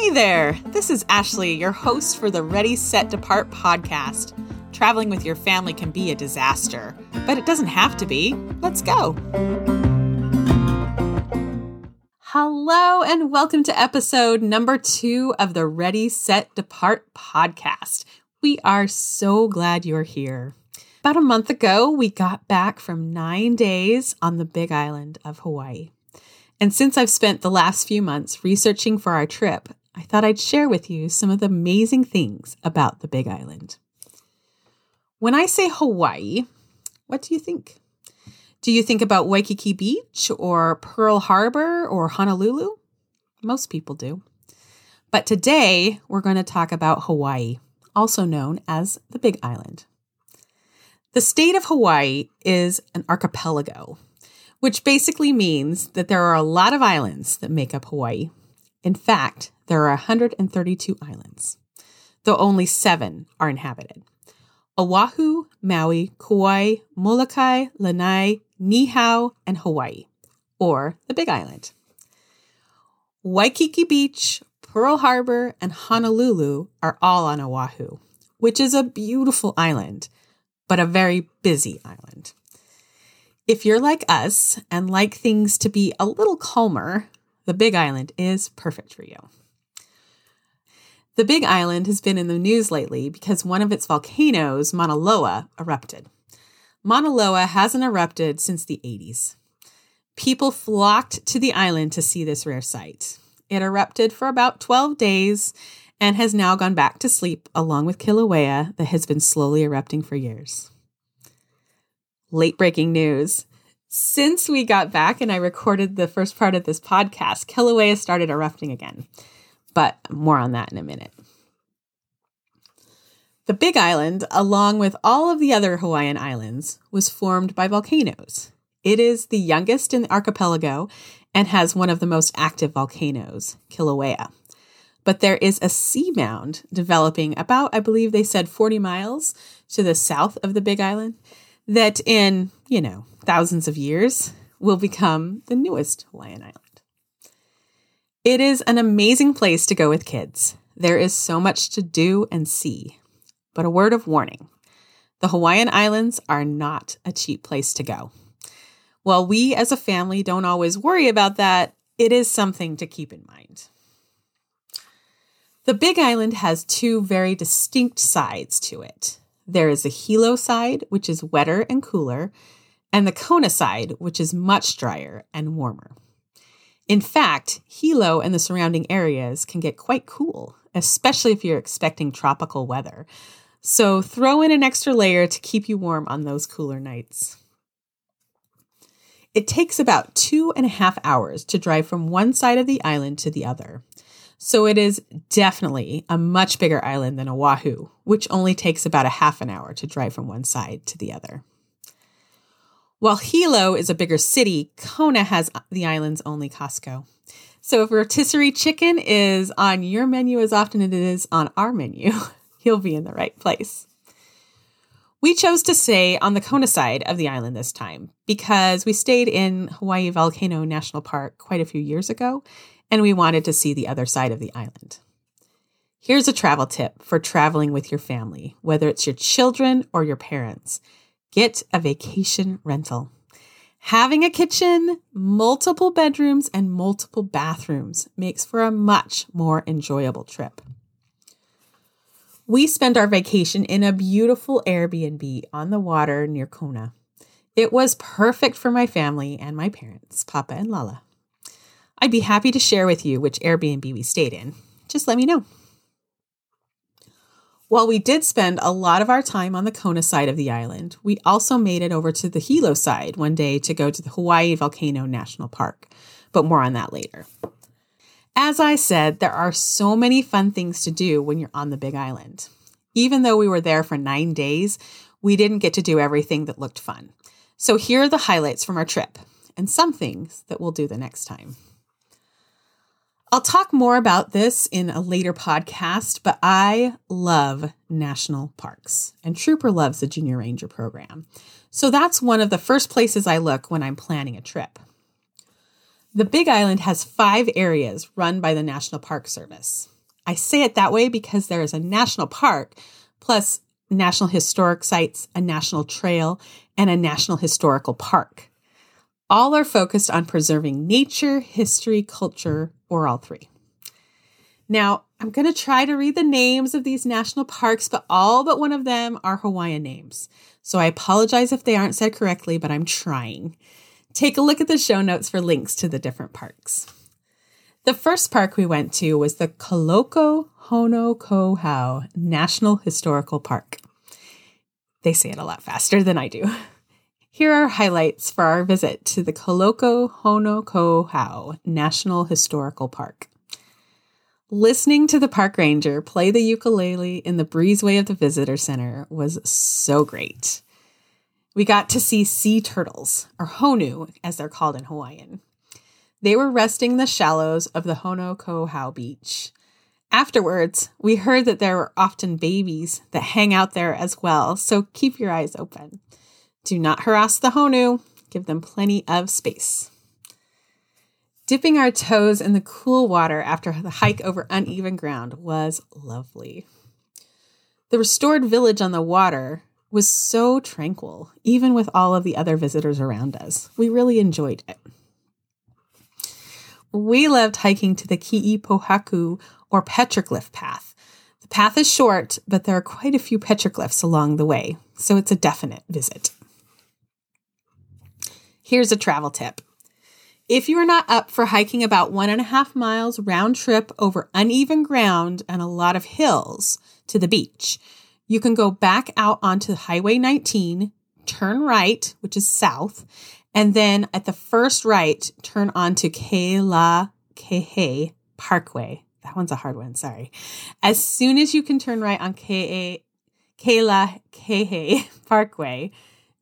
Hey there, this is Ashley, your host for the Ready, Set, Depart podcast. Traveling with your family can be a disaster, but it doesn't have to be. Let's go. Hello, and welcome to episode number two of the Ready, Set, Depart podcast. We are so glad you're here. About a month ago, we got back from nine days on the big island of Hawaii. And since I've spent the last few months researching for our trip, I thought I'd share with you some of the amazing things about the Big Island. When I say Hawaii, what do you think? Do you think about Waikiki Beach or Pearl Harbor or Honolulu? Most people do. But today we're going to talk about Hawaii, also known as the Big Island. The state of Hawaii is an archipelago, which basically means that there are a lot of islands that make up Hawaii. In fact, there are 132 islands, though only seven are inhabited. Oahu, Maui, Kauai, Molokai, Lanai, Niihau, and Hawaii, or the Big Island. Waikiki Beach, Pearl Harbor, and Honolulu are all on Oahu, which is a beautiful island, but a very busy island. If you're like us and like things to be a little calmer, the Big Island is perfect for you. The Big Island has been in the news lately because one of its volcanoes, Mauna Loa, erupted. Mauna Loa hasn't erupted since the 80s. People flocked to the island to see this rare sight. It erupted for about 12 days and has now gone back to sleep along with Kilauea that has been slowly erupting for years. Late breaking news. Since we got back and I recorded the first part of this podcast, Kilauea started erupting again. But more on that in a minute. The Big Island, along with all of the other Hawaiian islands, was formed by volcanoes. It is the youngest in the archipelago and has one of the most active volcanoes, Kilauea. But there is a sea mound developing about, I believe they said 40 miles to the south of the Big Island that in, you know, thousands of years will become the newest Hawaiian island. It is an amazing place to go with kids. There is so much to do and see. But a word of warning the Hawaiian Islands are not a cheap place to go. While we as a family don't always worry about that, it is something to keep in mind. The Big Island has two very distinct sides to it. There is the Hilo side, which is wetter and cooler, and the Kona side, which is much drier and warmer. In fact, Hilo and the surrounding areas can get quite cool, especially if you're expecting tropical weather. So throw in an extra layer to keep you warm on those cooler nights. It takes about two and a half hours to drive from one side of the island to the other. So it is definitely a much bigger island than Oahu, which only takes about a half an hour to drive from one side to the other. While Hilo is a bigger city, Kona has the island's only Costco. So if rotisserie chicken is on your menu as often as it is on our menu, you'll be in the right place. We chose to stay on the Kona side of the island this time because we stayed in Hawaii Volcano National Park quite a few years ago and we wanted to see the other side of the island. Here's a travel tip for traveling with your family, whether it's your children or your parents. Get a vacation rental. Having a kitchen, multiple bedrooms, and multiple bathrooms makes for a much more enjoyable trip. We spent our vacation in a beautiful Airbnb on the water near Kona. It was perfect for my family and my parents, Papa and Lala. I'd be happy to share with you which Airbnb we stayed in. Just let me know. While we did spend a lot of our time on the Kona side of the island, we also made it over to the Hilo side one day to go to the Hawaii Volcano National Park, but more on that later. As I said, there are so many fun things to do when you're on the Big Island. Even though we were there for nine days, we didn't get to do everything that looked fun. So here are the highlights from our trip and some things that we'll do the next time. I'll talk more about this in a later podcast, but I love national parks, and Trooper loves the Junior Ranger program. So that's one of the first places I look when I'm planning a trip. The Big Island has five areas run by the National Park Service. I say it that way because there is a national park, plus national historic sites, a national trail, and a national historical park. All are focused on preserving nature, history, culture, or all three. Now, I'm going to try to read the names of these national parks, but all but one of them are Hawaiian names. So I apologize if they aren't said correctly, but I'm trying. Take a look at the show notes for links to the different parks. The first park we went to was the Kaloko Honokohau National Historical Park. They say it a lot faster than I do. Here are highlights for our visit to the Kaloko Honokohau National Historical Park. Listening to the park ranger play the ukulele in the breezeway of the visitor center was so great. We got to see sea turtles, or honu, as they're called in Hawaiian. They were resting in the shallows of the Honokohau beach. Afterwards, we heard that there are often babies that hang out there as well, so keep your eyes open. Do not harass the honu, give them plenty of space. Dipping our toes in the cool water after the hike over uneven ground was lovely. The restored village on the water was so tranquil, even with all of the other visitors around us. We really enjoyed it. We loved hiking to the Ki'ipohaku or petroglyph path. The path is short, but there are quite a few petroglyphs along the way, so it's a definite visit. Here's a travel tip if you are not up for hiking about one and a half miles round trip over uneven ground and a lot of hills to the beach, you can go back out onto Highway 19, turn right, which is south, and then at the first right, turn onto Keila Kehe Parkway. That one's a hard one, sorry. As soon as you can turn right on Keila Kehe Parkway,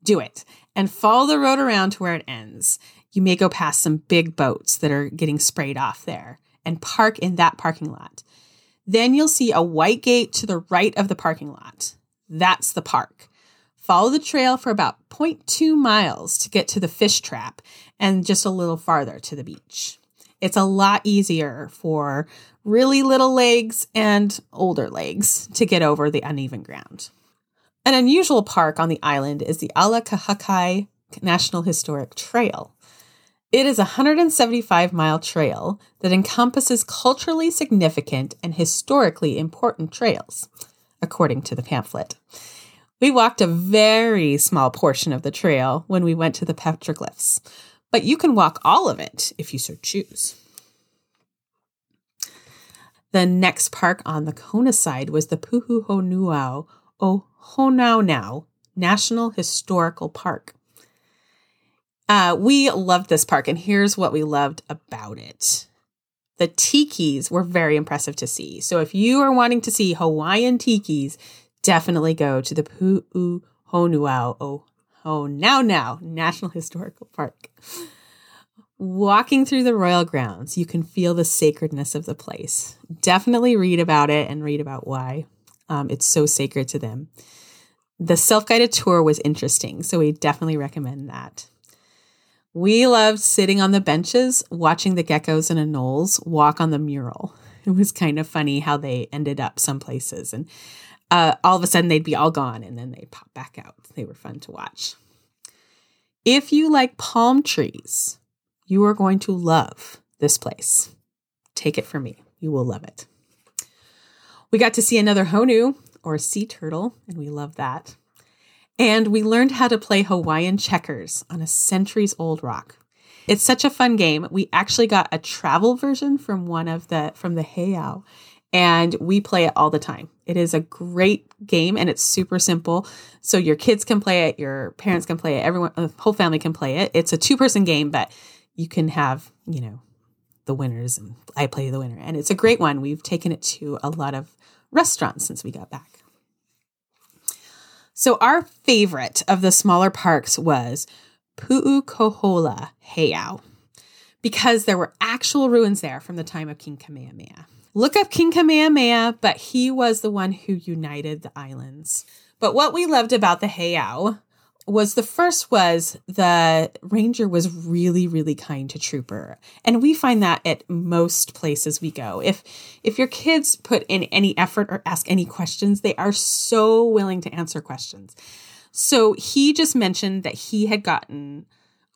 do it and follow the road around to where it ends you may go past some big boats that are getting sprayed off there and park in that parking lot. Then you'll see a white gate to the right of the parking lot. That's the park. Follow the trail for about 0.2 miles to get to the fish trap and just a little farther to the beach. It's a lot easier for really little legs and older legs to get over the uneven ground. An unusual park on the island is the Ala Kahakai National Historic Trail. It is a 175 mile trail that encompasses culturally significant and historically important trails, according to the pamphlet. We walked a very small portion of the trail when we went to the petroglyphs, but you can walk all of it if you so choose. The next park on the Kona side was the Pu'uhonua o Honaunau National Historical Park. Uh, we loved this park, and here's what we loved about it. The tikis were very impressive to see. So if you are wanting to see Hawaiian tikis, definitely go to the Pu'u Honuau oh, oh now now National Historical Park. Walking through the royal grounds, you can feel the sacredness of the place. Definitely read about it and read about why um, it's so sacred to them. The self guided tour was interesting, so we definitely recommend that. We loved sitting on the benches watching the geckos and anoles walk on the mural. It was kind of funny how they ended up some places and uh, all of a sudden they'd be all gone and then they'd pop back out. They were fun to watch. If you like palm trees, you are going to love this place. Take it from me. You will love it. We got to see another honu or sea turtle, and we love that. And we learned how to play Hawaiian checkers on a centuries old rock. It's such a fun game. We actually got a travel version from one of the from the heiau and we play it all the time. It is a great game and it's super simple. So your kids can play it, your parents can play it, everyone the whole family can play it. It's a two-person game, but you can have, you know, the winners and I play the winner. And it's a great one. We've taken it to a lot of restaurants since we got back. So our favorite of the smaller parks was Pu'ukohola Heiau because there were actual ruins there from the time of King Kamehameha. Look up King Kamehameha, but he was the one who united the islands. But what we loved about the Heiau was the first was the ranger was really really kind to trooper. And we find that at most places we go. If if your kids put in any effort or ask any questions they are so willing to answer questions. So he just mentioned that he had gotten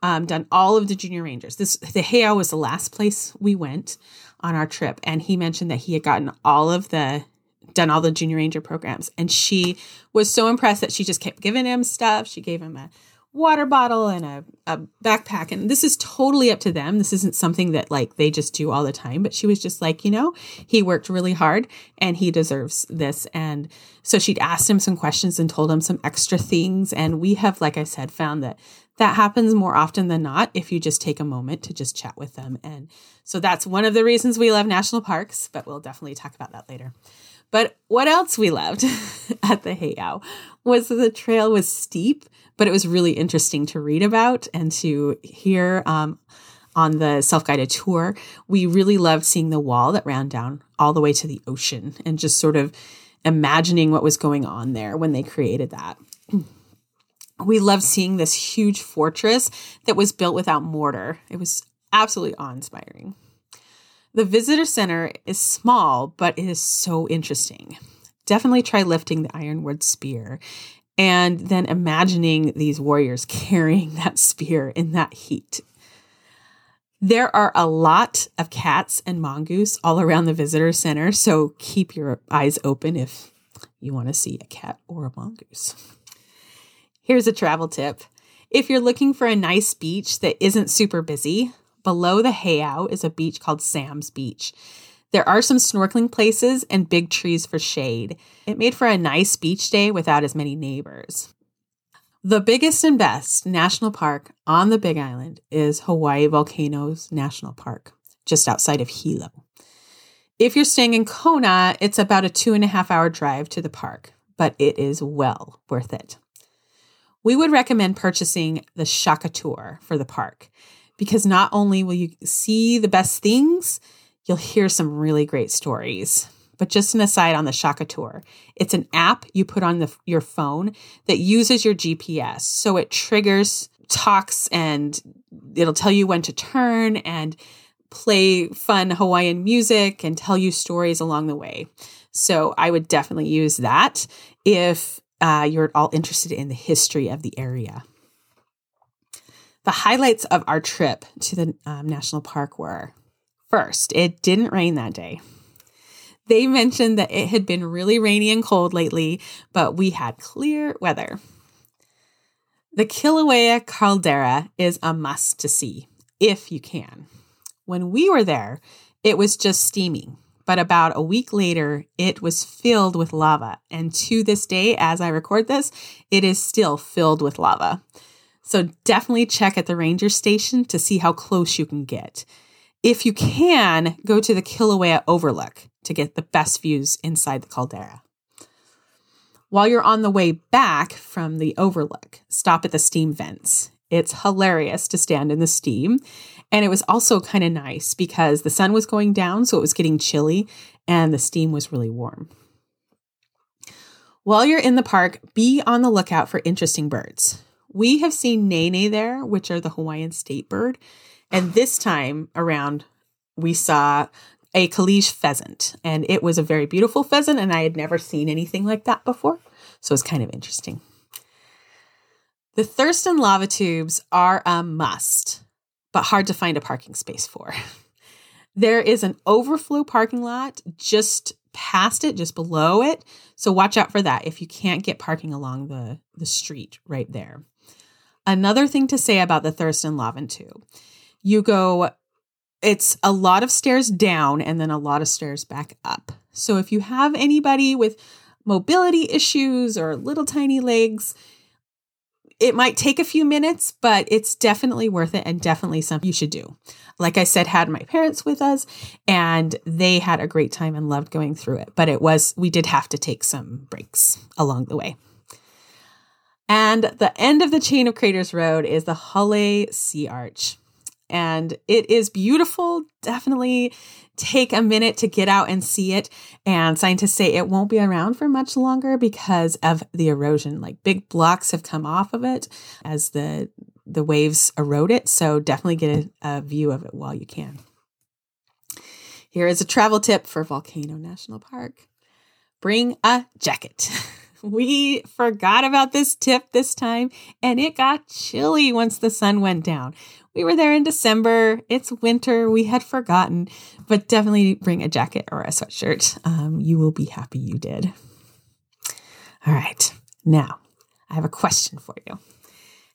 um, done all of the junior rangers. This the heiau was the last place we went on our trip. And he mentioned that he had gotten all of the done all the junior ranger programs. And she was so impressed that she just kept giving him stuff. She gave him a water bottle and a, a backpack. And this is totally up to them. This isn't something that like they just do all the time. But she was just like you know he worked really hard and he deserves this. And so she'd asked him some questions and told him some extra things. And we have like i said found that that happens more often than not if you just take a moment to just chat with them. And so that's one of the reasons we love national parks but we'll definitely talk about that later but what else we loved at the Heiau was the trail was steep, but it was really interesting to read about and to hear um, on the self guided tour. We really loved seeing the wall that ran down all the way to the ocean and just sort of imagining what was going on there when they created that. We loved seeing this huge fortress that was built without mortar. It was absolutely awe inspiring. The visitor center is small, but it is so interesting. Definitely try lifting the ironwood spear and then imagining these warriors carrying that spear in that heat. There are a lot of cats and mongoose all around the visitor center, so keep your eyes open if you want to see a cat or a mongoose. Here's a travel tip. If you're looking for a nice beach that isn't super busy, Below the Heiau is a beach called Sam's Beach. There are some snorkeling places and big trees for shade. It made for a nice beach day without as many neighbors. The biggest and best national park on the Big Island is Hawaii Volcanoes National Park, just outside of Hilo. If you're staying in Kona, it's about a two and a half hour drive to the park, but it is well worth it. We would recommend purchasing the Shaka Tour for the park because not only will you see the best things, you'll hear some really great stories. But just an aside on the Shaka Tour, it's an app you put on the, your phone that uses your GPS. So it triggers talks and it'll tell you when to turn and play fun Hawaiian music and tell you stories along the way. So I would definitely use that if uh, you're all interested in the history of the area. The highlights of our trip to the um, national park were first, it didn't rain that day. They mentioned that it had been really rainy and cold lately, but we had clear weather. The Kilauea caldera is a must to see if you can. When we were there, it was just steaming, but about a week later, it was filled with lava. And to this day, as I record this, it is still filled with lava. So definitely check at the ranger station to see how close you can get. If you can, go to the Kilauea Overlook to get the best views inside the caldera. While you're on the way back from the overlook, stop at the steam vents. It's hilarious to stand in the steam. And it was also kind of nice because the sun was going down, so it was getting chilly, and the steam was really warm. While you're in the park, be on the lookout for interesting birds. We have seen nene there, which are the Hawaiian state bird. And this time around, we saw a Kalij pheasant. And it was a very beautiful pheasant, and I had never seen anything like that before. So it's kind of interesting. The Thurston lava tubes are a must, but hard to find a parking space for. There is an overflow parking lot just past it, just below it. So watch out for that if you can't get parking along the, the street right there. Another thing to say about the Thurston Lava Tube you go, it's a lot of stairs down and then a lot of stairs back up. So if you have anybody with mobility issues or little tiny legs, it might take a few minutes, but it's definitely worth it and definitely something you should do. Like I said, had my parents with us and they had a great time and loved going through it. But it was, we did have to take some breaks along the way. And the end of the chain of craters road is the Holei Sea Arch. and it is beautiful. Definitely take a minute to get out and see it. And scientists say it won't be around for much longer because of the erosion. Like big blocks have come off of it as the the waves erode it. So definitely get a, a view of it while you can. Here is a travel tip for Volcano National Park. Bring a jacket. we forgot about this tip this time and it got chilly once the sun went down. We were there in December. It's winter. We had forgotten, but definitely bring a jacket or a sweatshirt. Um, you will be happy you did. All right. Now, I have a question for you.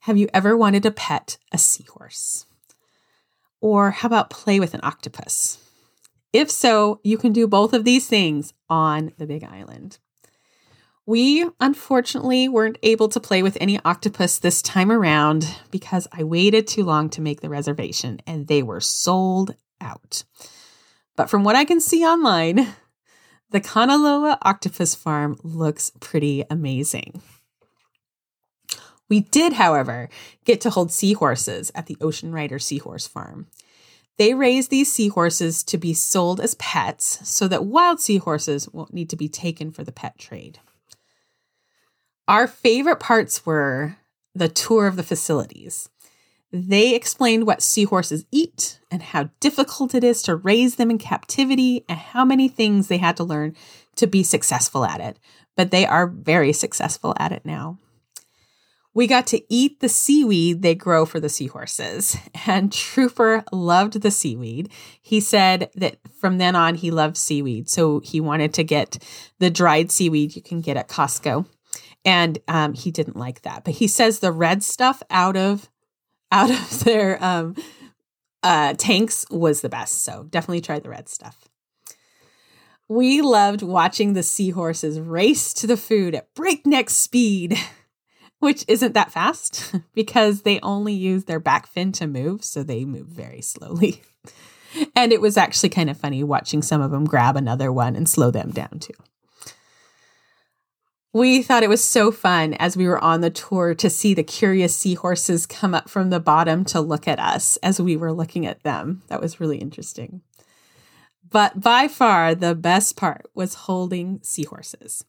Have you ever wanted to pet a seahorse? Or how about play with an octopus? If so, you can do both of these things on the Big Island. We unfortunately weren't able to play with any octopus this time around because I waited too long to make the reservation and they were sold out. But from what I can see online, the Kanaloa Octopus Farm looks pretty amazing. We did, however, get to hold seahorses at the Ocean Rider Seahorse Farm. They raise these seahorses to be sold as pets so that wild seahorses won't need to be taken for the pet trade. Our favorite parts were the tour of the facilities. They explained what seahorses eat and how difficult it is to raise them in captivity and how many things they had to learn to be successful at it. But they are very successful at it now. We got to eat the seaweed they grow for the seahorses, and Trooper loved the seaweed. He said that from then on he loved seaweed, so he wanted to get the dried seaweed you can get at Costco and um, he didn't like that. But he says the red stuff out of out of their um, uh, tanks was the best. So definitely try the red stuff. We loved watching the seahorses race to the food at breakneck speed, which isn't that fast because they only use their back fin to move, so they move very slowly. And it was actually kind of funny watching some of them grab another one and slow them down too. We thought it was so fun as we were on the tour to see the curious seahorses come up from the bottom to look at us as we were looking at them. That was really interesting. But by far, the best part was holding seahorses.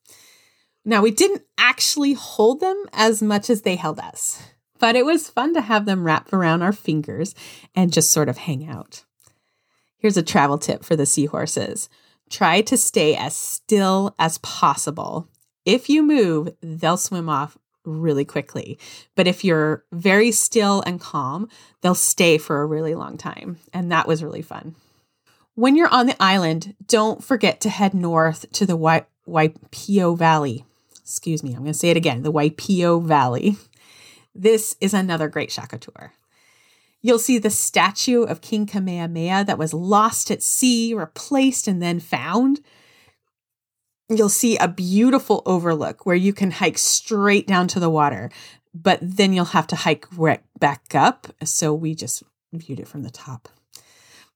Now, we didn't actually hold them as much as they held us, but it was fun to have them wrap around our fingers and just sort of hang out. Here's a travel tip for the seahorses try to stay as still as possible if you move, they'll swim off really quickly. But if you're very still and calm, they'll stay for a really long time. And that was really fun. When you're on the island, don't forget to head north to the Wai- Waipio Valley. Excuse me, I'm going to say it again the Waipio Valley. This is another great Shaka tour. You'll see the statue of King Kamehameha that was lost at sea, replaced, and then found you'll see a beautiful overlook where you can hike straight down to the water, but then you'll have to hike right back up. So we just viewed it from the top.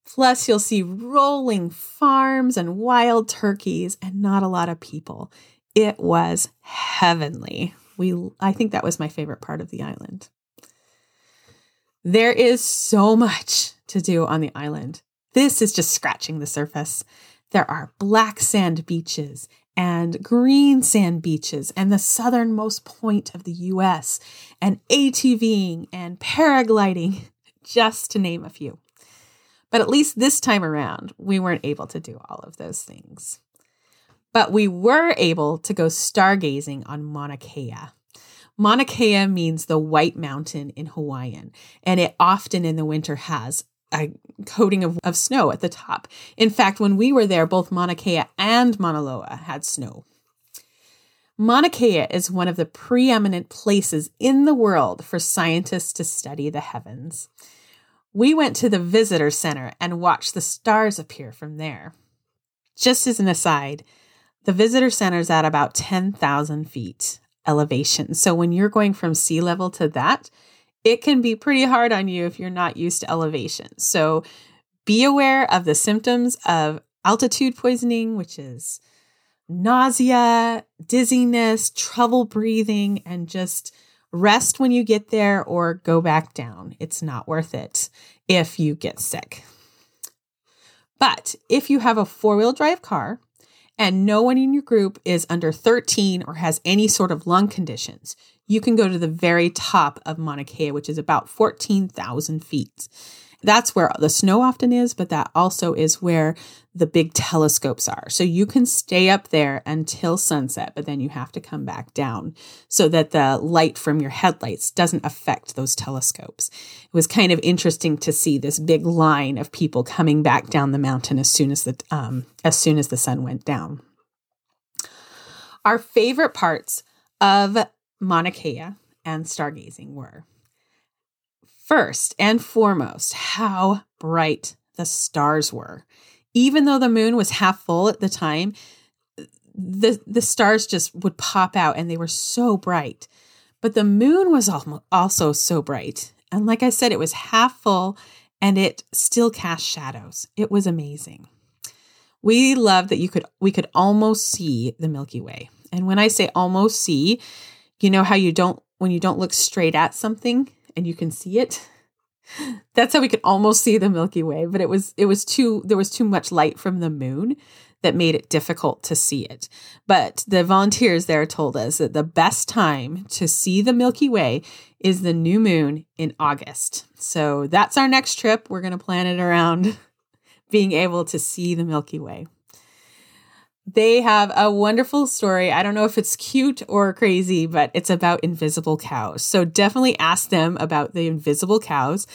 Plus, you'll see rolling farms and wild turkeys and not a lot of people. It was heavenly. We I think that was my favorite part of the island. There is so much to do on the island. This is just scratching the surface. There are black sand beaches and green sand beaches and the southernmost point of the US and ATVing and paragliding, just to name a few. But at least this time around, we weren't able to do all of those things. But we were able to go stargazing on Mauna Kea. Mauna Kea means the white mountain in Hawaiian, and it often in the winter has a coating of, of snow at the top. In fact, when we were there, both Mauna Kea and Mauna Loa had snow. Mauna Kea is one of the preeminent places in the world for scientists to study the heavens. We went to the visitor center and watched the stars appear from there. Just as an aside, the visitor center is at about 10,000 feet elevation. So when you're going from sea level to that, it can be pretty hard on you if you're not used to elevation. So be aware of the symptoms of altitude poisoning, which is nausea, dizziness, trouble breathing, and just Rest when you get there or go back down. It's not worth it if you get sick. But if you have a four wheel drive car and no one in your group is under 13 or has any sort of lung conditions, you can go to the very top of Mauna Kea, which is about 14,000 feet. That's where the snow often is, but that also is where the big telescopes are. So you can stay up there until sunset, but then you have to come back down so that the light from your headlights doesn't affect those telescopes. It was kind of interesting to see this big line of people coming back down the mountain as soon as the um, as soon as the sun went down. Our favorite parts of Mauna Kea and stargazing were first and foremost how bright the stars were even though the moon was half full at the time, the the stars just would pop out and they were so bright. But the moon was also so bright. And like I said, it was half full and it still cast shadows. It was amazing. We love that you could we could almost see the Milky Way. And when I say almost see, you know how you don't when you don't look straight at something and you can see it? That's how we could almost see the Milky Way, but it was it was too there was too much light from the moon that made it difficult to see it. But the volunteers there told us that the best time to see the Milky Way is the new moon in August. So that's our next trip. We're going to plan it around being able to see the Milky Way. They have a wonderful story. I don't know if it's cute or crazy, but it's about invisible cows. So definitely ask them about the invisible cows.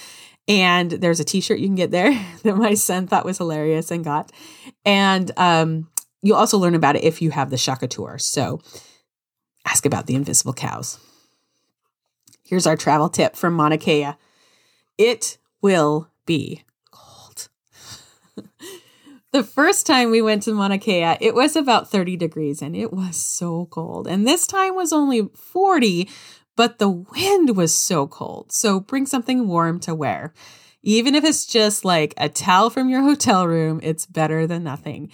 And there's a t-shirt you can get there that my son thought was hilarious and got. And um, you'll also learn about it if you have the Shaka tour. So ask about the invisible cows. Here's our travel tip from Mauna Kea. It will be. The first time we went to Mauna Kea, it was about 30 degrees and it was so cold. And this time was only 40, but the wind was so cold. So bring something warm to wear. Even if it's just like a towel from your hotel room, it's better than nothing.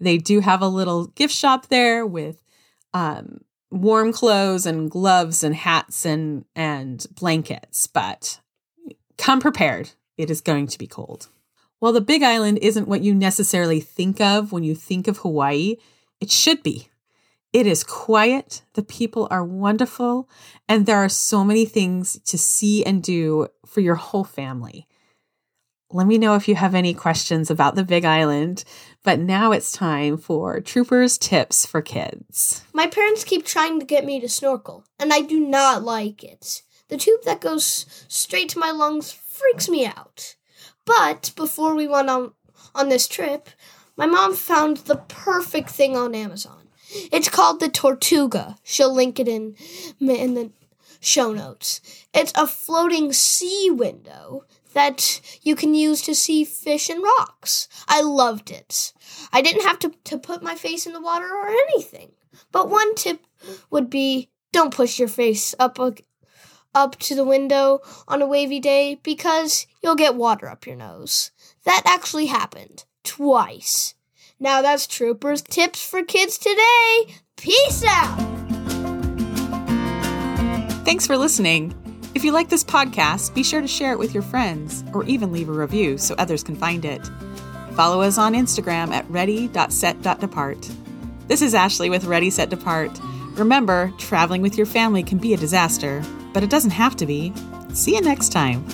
They do have a little gift shop there with um, warm clothes and gloves and hats and and blankets, but come prepared. It is going to be cold. While the Big Island isn't what you necessarily think of when you think of Hawaii, it should be. It is quiet, the people are wonderful, and there are so many things to see and do for your whole family. Let me know if you have any questions about the Big Island, but now it's time for Troopers Tips for Kids. My parents keep trying to get me to snorkel, and I do not like it. The tube that goes straight to my lungs freaks me out. But before we went on on this trip, my mom found the perfect thing on Amazon. It's called the Tortuga. She'll link it in in the show notes. It's a floating sea window that you can use to see fish and rocks. I loved it. I didn't have to, to put my face in the water or anything. But one tip would be don't push your face up up to the window on a wavy day because you'll get water up your nose. That actually happened twice. Now that's Troopers Tips for Kids today. Peace out. Thanks for listening. If you like this podcast, be sure to share it with your friends or even leave a review so others can find it. Follow us on Instagram at ready.set.depart. This is Ashley with Ready Set Depart. Remember, traveling with your family can be a disaster but it doesn't have to be. See you next time.